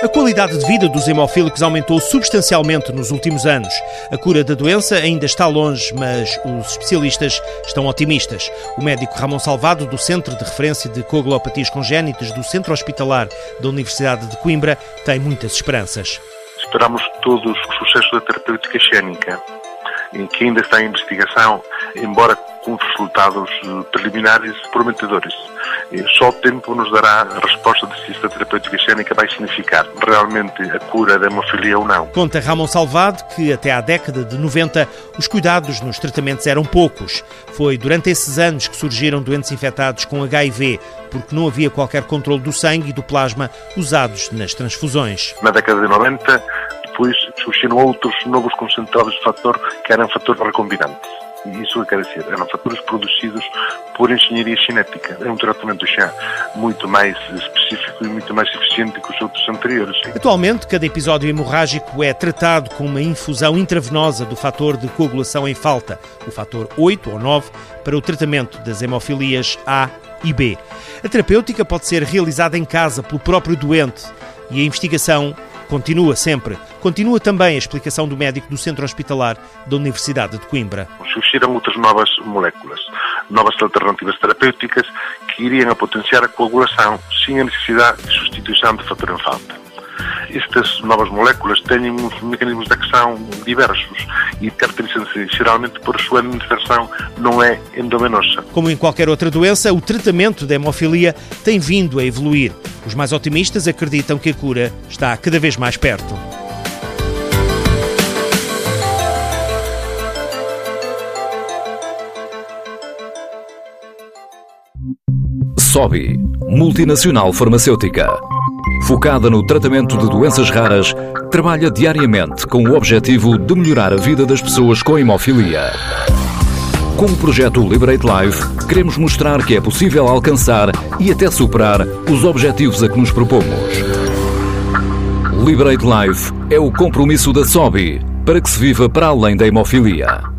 A qualidade de vida dos hemofílicos aumentou substancialmente nos últimos anos. A cura da doença ainda está longe, mas os especialistas estão otimistas. O médico Ramon Salvado, do Centro de Referência de Coagulopatias Congénitas do Centro Hospitalar da Universidade de Coimbra, tem muitas esperanças. Esperamos todos o sucesso da terapêutica xénica, que ainda está em investigação, embora com resultados preliminares prometedores. Só o tempo nos dará a resposta de se esta terapêutica xénica vai significar realmente a cura da hemofilia ou não. Conta Ramon Salvado que até à década de 90 os cuidados nos tratamentos eram poucos. Foi durante esses anos que surgiram doentes infectados com HIV, porque não havia qualquer controle do sangue e do plasma usados nas transfusões. Na década de 90, depois surgiram outros novos concentrados de fator que eram fatores recombinantes isso dizer, eram fatores produzidos por engenharia cinética. É um tratamento já muito mais específico e muito mais eficiente que os outros anteriores. Atualmente, cada episódio hemorrágico é tratado com uma infusão intravenosa do fator de coagulação em falta, o fator 8 ou 9, para o tratamento das hemofilias A e B. A terapêutica pode ser realizada em casa pelo próprio doente e a investigação Continua sempre. Continua também a explicação do médico do Centro Hospitalar da Universidade de Coimbra. Surgiram outras novas moléculas, novas alternativas terapêuticas que iriam a potenciar a coagulação sem a necessidade de substituição de fator em falta. Estas novas moléculas têm uns mecanismos de ação diversos e caracterizam-se geralmente por sua administração não é endovenosa. Como em qualquer outra doença, o tratamento da hemofilia tem vindo a evoluir. Os mais otimistas acreditam que a cura está cada vez mais perto. SOBI, multinacional farmacêutica focada no tratamento de doenças raras, trabalha diariamente com o objetivo de melhorar a vida das pessoas com hemofilia. Com o projeto Liberate Life, queremos mostrar que é possível alcançar e até superar os objetivos a que nos propomos. Liberate Life é o compromisso da SOBI para que se viva para além da hemofilia.